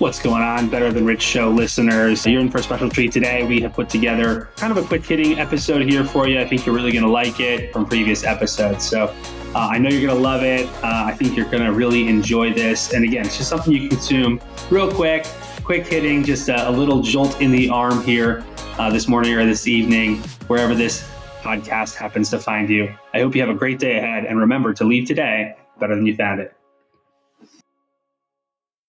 What's going on, Better Than Rich Show listeners? You're in for a special treat today. We have put together kind of a quick hitting episode here for you. I think you're really going to like it from previous episodes. So uh, I know you're going to love it. Uh, I think you're going to really enjoy this. And again, it's just something you consume real quick, quick hitting, just a, a little jolt in the arm here uh, this morning or this evening, wherever this podcast happens to find you. I hope you have a great day ahead. And remember to leave today better than you found it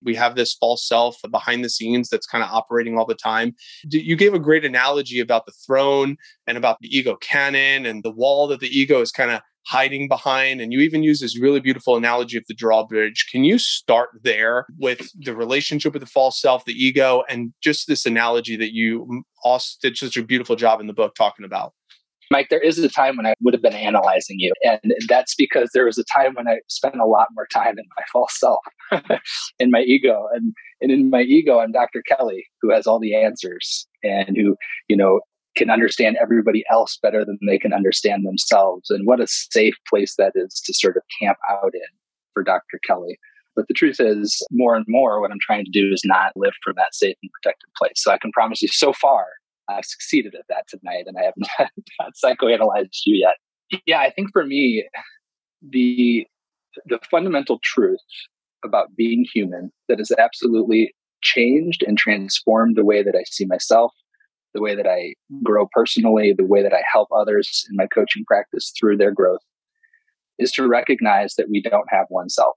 we have this false self behind the scenes that's kind of operating all the time. You gave a great analogy about the throne and about the ego cannon and the wall that the ego is kind of hiding behind. And you even use this really beautiful analogy of the drawbridge. Can you start there with the relationship with the false self, the ego, and just this analogy that you mm, also did such a beautiful job in the book talking about? Mike, there is a time when I would have been analyzing you. And that's because there was a time when I spent a lot more time in my false self, in my ego. And, and in my ego, I'm Dr. Kelly, who has all the answers and who, you know, can understand everybody else better than they can understand themselves. And what a safe place that is to sort of camp out in for Dr. Kelly. But the truth is, more and more, what I'm trying to do is not live from that safe and protected place. So I can promise you, so far, I've succeeded at that tonight, and I have not, not psychoanalyzed you yet. Yeah, I think for me, the the fundamental truth about being human that has absolutely changed and transformed the way that I see myself, the way that I grow personally, the way that I help others in my coaching practice through their growth, is to recognize that we don't have one self,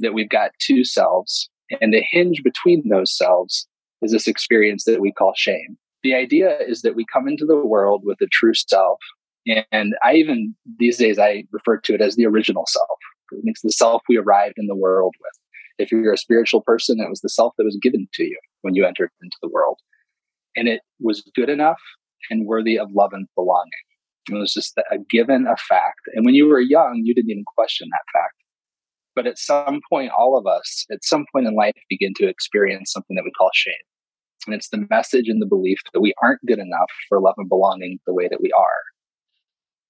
that we've got two selves, and the hinge between those selves is this experience that we call shame the idea is that we come into the world with a true self. And I even these days I refer to it as the original self. It's the self we arrived in the world with. If you're a spiritual person, it was the self that was given to you when you entered into the world. And it was good enough and worthy of love and belonging. It was just a given, a fact. And when you were young, you didn't even question that fact. But at some point, all of us, at some point in life, begin to experience something that we call shame. And it's the message and the belief that we aren't good enough for love and belonging the way that we are.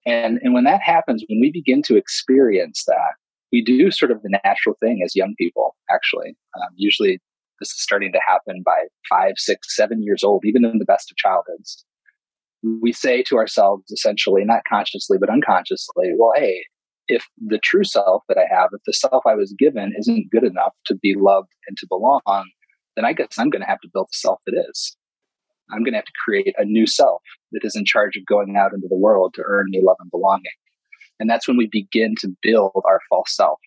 And, and when that happens, when we begin to experience that, we do sort of the natural thing as young people, actually. Um, usually this is starting to happen by five, six, seven years old, even in the best of childhoods. We say to ourselves, essentially, not consciously, but unconsciously, well, hey, if the true self that I have, if the self I was given isn't good enough to be loved and to belong, then I guess I'm going to have to build a self that is. I'm going to have to create a new self that is in charge of going out into the world to earn me love and belonging. And that's when we begin to build our false self.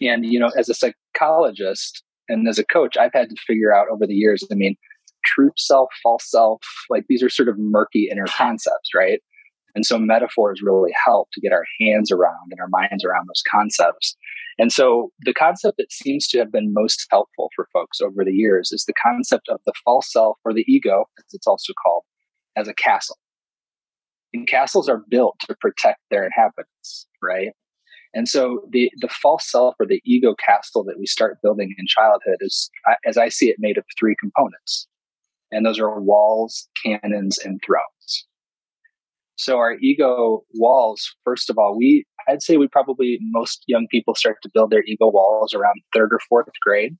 And, you know, as a psychologist and as a coach, I've had to figure out over the years, I mean, true self, false self, like these are sort of murky inner concepts, right? And so metaphors really help to get our hands around and our minds around those concepts. And so the concept that seems to have been most helpful for folks over the years is the concept of the false self or the ego, as it's also called, as a castle. And castles are built to protect their inhabitants, right? And so the, the false self or the ego castle that we start building in childhood is, as I see it, made of three components. And those are walls, cannons, and thrones. So our ego walls, first of all, we I'd say we probably most young people start to build their ego walls around third or fourth grade.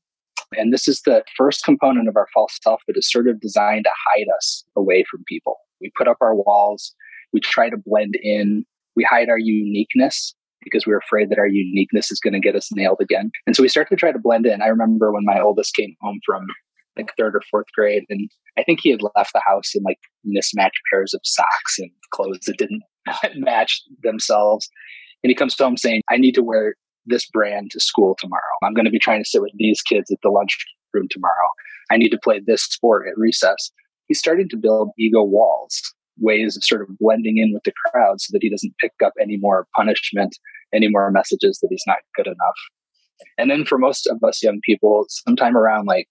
And this is the first component of our false self that is sort of designed to hide us away from people. We put up our walls, we try to blend in, we hide our uniqueness because we're afraid that our uniqueness is going to get us nailed again. And so we start to try to blend in. I remember when my oldest came home from like third or fourth grade. And I think he had left the house in like mismatched pairs of socks and clothes that didn't match themselves. And he comes home saying, I need to wear this brand to school tomorrow. I'm going to be trying to sit with these kids at the lunchroom tomorrow. I need to play this sport at recess. He's starting to build ego walls, ways of sort of blending in with the crowd so that he doesn't pick up any more punishment, any more messages that he's not good enough. And then for most of us young people, sometime around like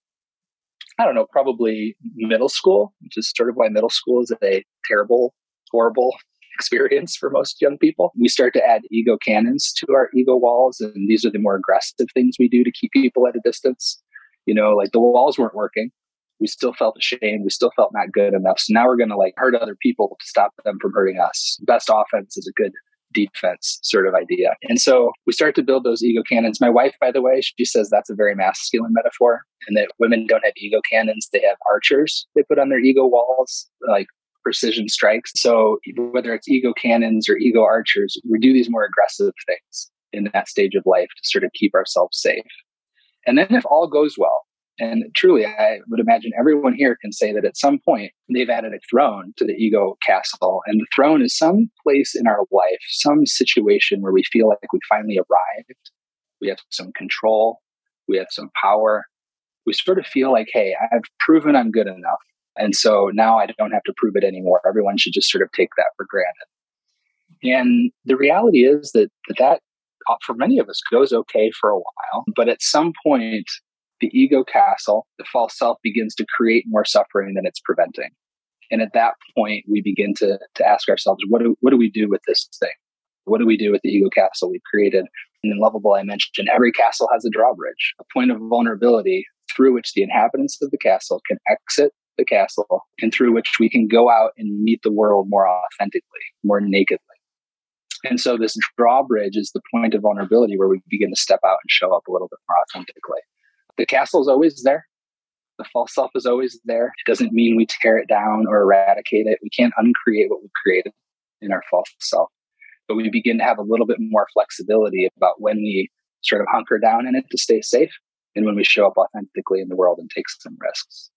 I don't know, probably middle school, which is sort of why middle school is a terrible, horrible experience for most young people. We start to add ego cannons to our ego walls, and these are the more aggressive things we do to keep people at a distance. You know, like the walls weren't working. We still felt ashamed. We still felt not good enough. So now we're going to like hurt other people to stop them from hurting us. Best offense is a good defense sort of idea. And so we start to build those ego cannons. My wife, by the way, she says that's a very masculine metaphor and that women don't have ego cannons, they have archers they put on their ego walls, like precision strikes. So whether it's ego cannons or ego archers, we do these more aggressive things in that stage of life to sort of keep ourselves safe. And then if all goes well, and truly, I would imagine everyone here can say that at some point they've added a throne to the ego castle. And the throne is some place in our life, some situation where we feel like we finally arrived. We have some control, we have some power. We sort of feel like, hey, I've proven I'm good enough. And so now I don't have to prove it anymore. Everyone should just sort of take that for granted. And the reality is that that, that uh, for many of us goes okay for a while, but at some point the ego castle, the false self begins to create more suffering than it's preventing. And at that point, we begin to, to ask ourselves, what do, what do we do with this thing? What do we do with the ego castle we've created? And in Loveable, I mentioned every castle has a drawbridge, a point of vulnerability through which the inhabitants of the castle can exit the castle and through which we can go out and meet the world more authentically, more nakedly. And so this drawbridge is the point of vulnerability where we begin to step out and show up a little bit more authentically the castle is always there. The false self is always there. It doesn't mean we tear it down or eradicate it. We can't uncreate what we created in our false self. But we begin to have a little bit more flexibility about when we sort of hunker down in it to stay safe and when we show up authentically in the world and take some risks.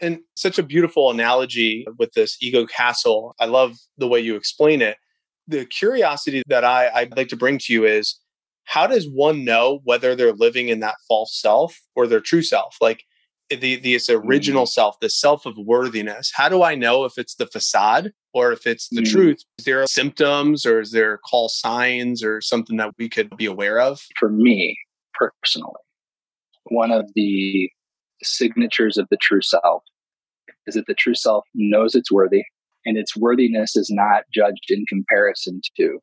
And such a beautiful analogy with this ego castle. I love the way you explain it. The curiosity that I, I'd like to bring to you is how does one know whether they're living in that false self or their true self? Like the this original mm. self, the self of worthiness. How do I know if it's the facade or if it's the mm. truth? Is there symptoms or is there call signs or something that we could be aware of? For me personally, one of the signatures of the true self is that the true self knows it's worthy and its worthiness is not judged in comparison to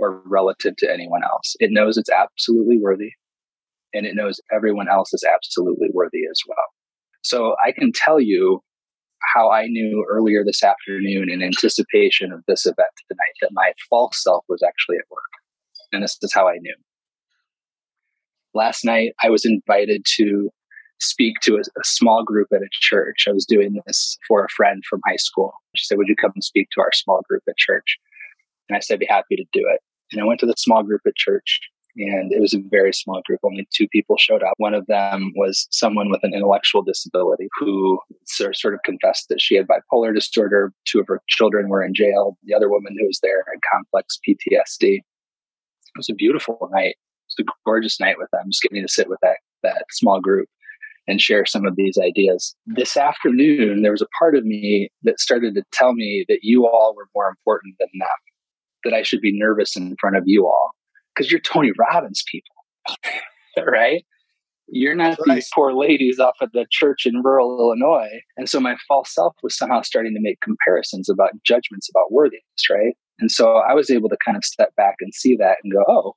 or relative to anyone else. It knows it's absolutely worthy and it knows everyone else is absolutely worthy as well. So I can tell you how I knew earlier this afternoon in anticipation of this event tonight that my false self was actually at work. And this is how I knew. Last night, I was invited to speak to a, a, small group at a church. I was doing this for a friend from high school. She said, Would you come and speak to our small group at church? And I said, I'd be happy to do it. And I went to the small group at church and it was a very small group. Only two people showed up. One of them was someone with an intellectual disability who sort of confessed that she had bipolar disorder. Two of her children were in jail. The other woman who was there had complex PTSD. It was a beautiful night. It was a gorgeous night with them, just getting to sit with that, that small group and share some of these ideas. This afternoon, there was a part of me that started to tell me that you all were more important than them that I should be nervous in front of you all because you're Tony Robbins people, right? You're not right. these poor ladies off at the church in rural Illinois. And so my false self was somehow starting to make comparisons about judgments about worthiness, right? And so I was able to kind of step back and see that and go, oh,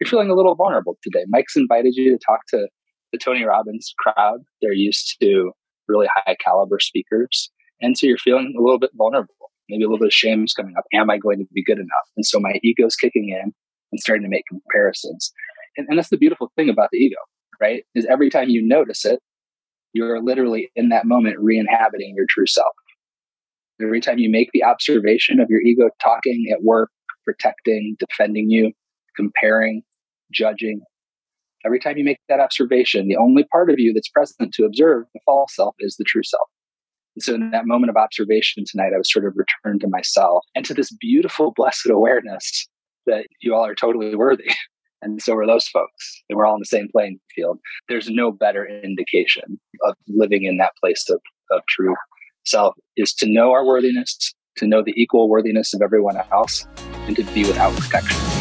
you're feeling a little vulnerable today. Mike's invited you to talk to the Tony Robbins crowd. They're used to really high caliber speakers. And so you're feeling a little bit vulnerable maybe a little bit of shame is coming up. Am I going to be good enough? And so my ego's kicking in and starting to make comparisons. And, and that's the beautiful thing about the ego, right? Is every time you notice it, you're literally in that moment re-inhabiting your true self. Every time you make the observation of your ego talking at work, protecting, defending you, comparing, judging, every time you make that observation, the only part of you that's present to observe the false self is the true self. And so in that moment of observation tonight, I was sort of returned to myself and to this beautiful, blessed awareness that you all are totally worthy. And so are those folks. And we're all in the same playing field. There's no better indication of living in that place of, of true self is to know our worthiness, to know the equal worthiness of everyone else, and to be without protection.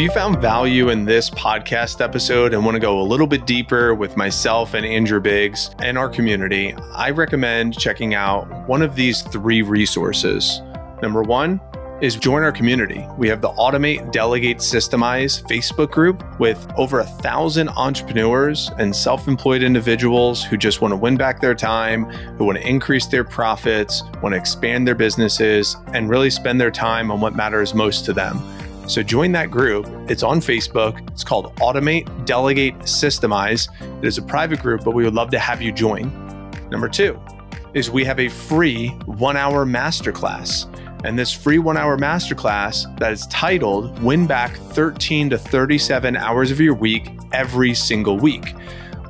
You found value in this podcast episode and want to go a little bit deeper with myself and Andrew Biggs and our community, I recommend checking out one of these three resources. Number one, is join our community. We have the Automate, Delegate, Systemize Facebook group with over a thousand entrepreneurs and self employed individuals who just want to win back their time, who want to increase their profits, want to expand their businesses, and really spend their time on what matters most to them. So join that group. It's on Facebook. It's called Automate, Delegate, Systemize. It is a private group, but we would love to have you join. Number two is we have a free one hour masterclass. And this free one hour masterclass that is titled Win Back 13 to 37 Hours of Your Week Every Single Week.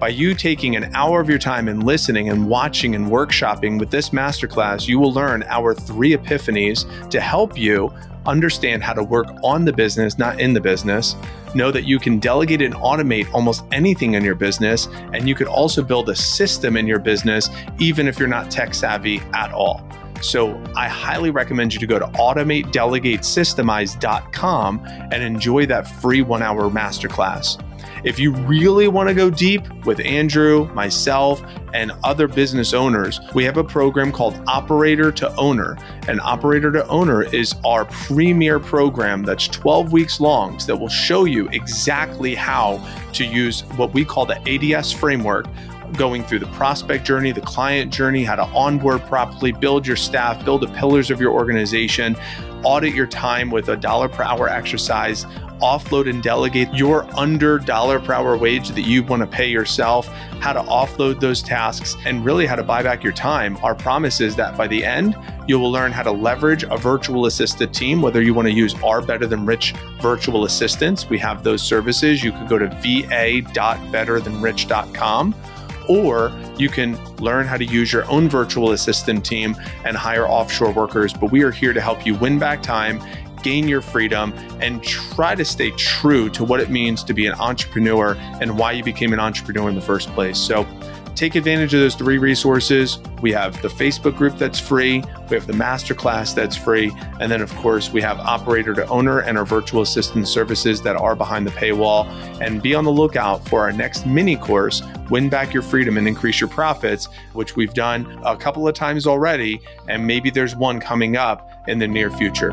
By you taking an hour of your time and listening and watching and workshopping with this masterclass, you will learn our three epiphanies to help you understand how to work on the business, not in the business. Know that you can delegate and automate almost anything in your business. And you could also build a system in your business, even if you're not tech savvy at all. So I highly recommend you to go to automatedelegatesystemize.com and enjoy that free one hour masterclass. If you really want to go deep with Andrew, myself, and other business owners, we have a program called Operator to Owner. And Operator to Owner is our premier program that's 12 weeks long that will show you exactly how to use what we call the ADS framework going through the prospect journey, the client journey, how to onboard properly, build your staff, build the pillars of your organization, audit your time with a dollar per hour exercise, offload and delegate your under dollar per hour wage that you want to pay yourself, how to offload those tasks, and really how to buy back your time. Our promise is that by the end, you will learn how to leverage a virtual assistant team, whether you want to use our Better Than Rich virtual assistants. We have those services. You could go to va.betterthanrich.com or you can learn how to use your own virtual assistant team and hire offshore workers. But we are here to help you win back time, gain your freedom, and try to stay true to what it means to be an entrepreneur and why you became an entrepreneur in the first place. So, take advantage of those three resources. We have the Facebook group that's free, we have the masterclass that's free, and then, of course, we have operator to owner and our virtual assistant services that are behind the paywall. And be on the lookout for our next mini course, Win Back Your Freedom and Increase Your Profits, which we've done a couple of times already, and maybe there's one coming up in the near future.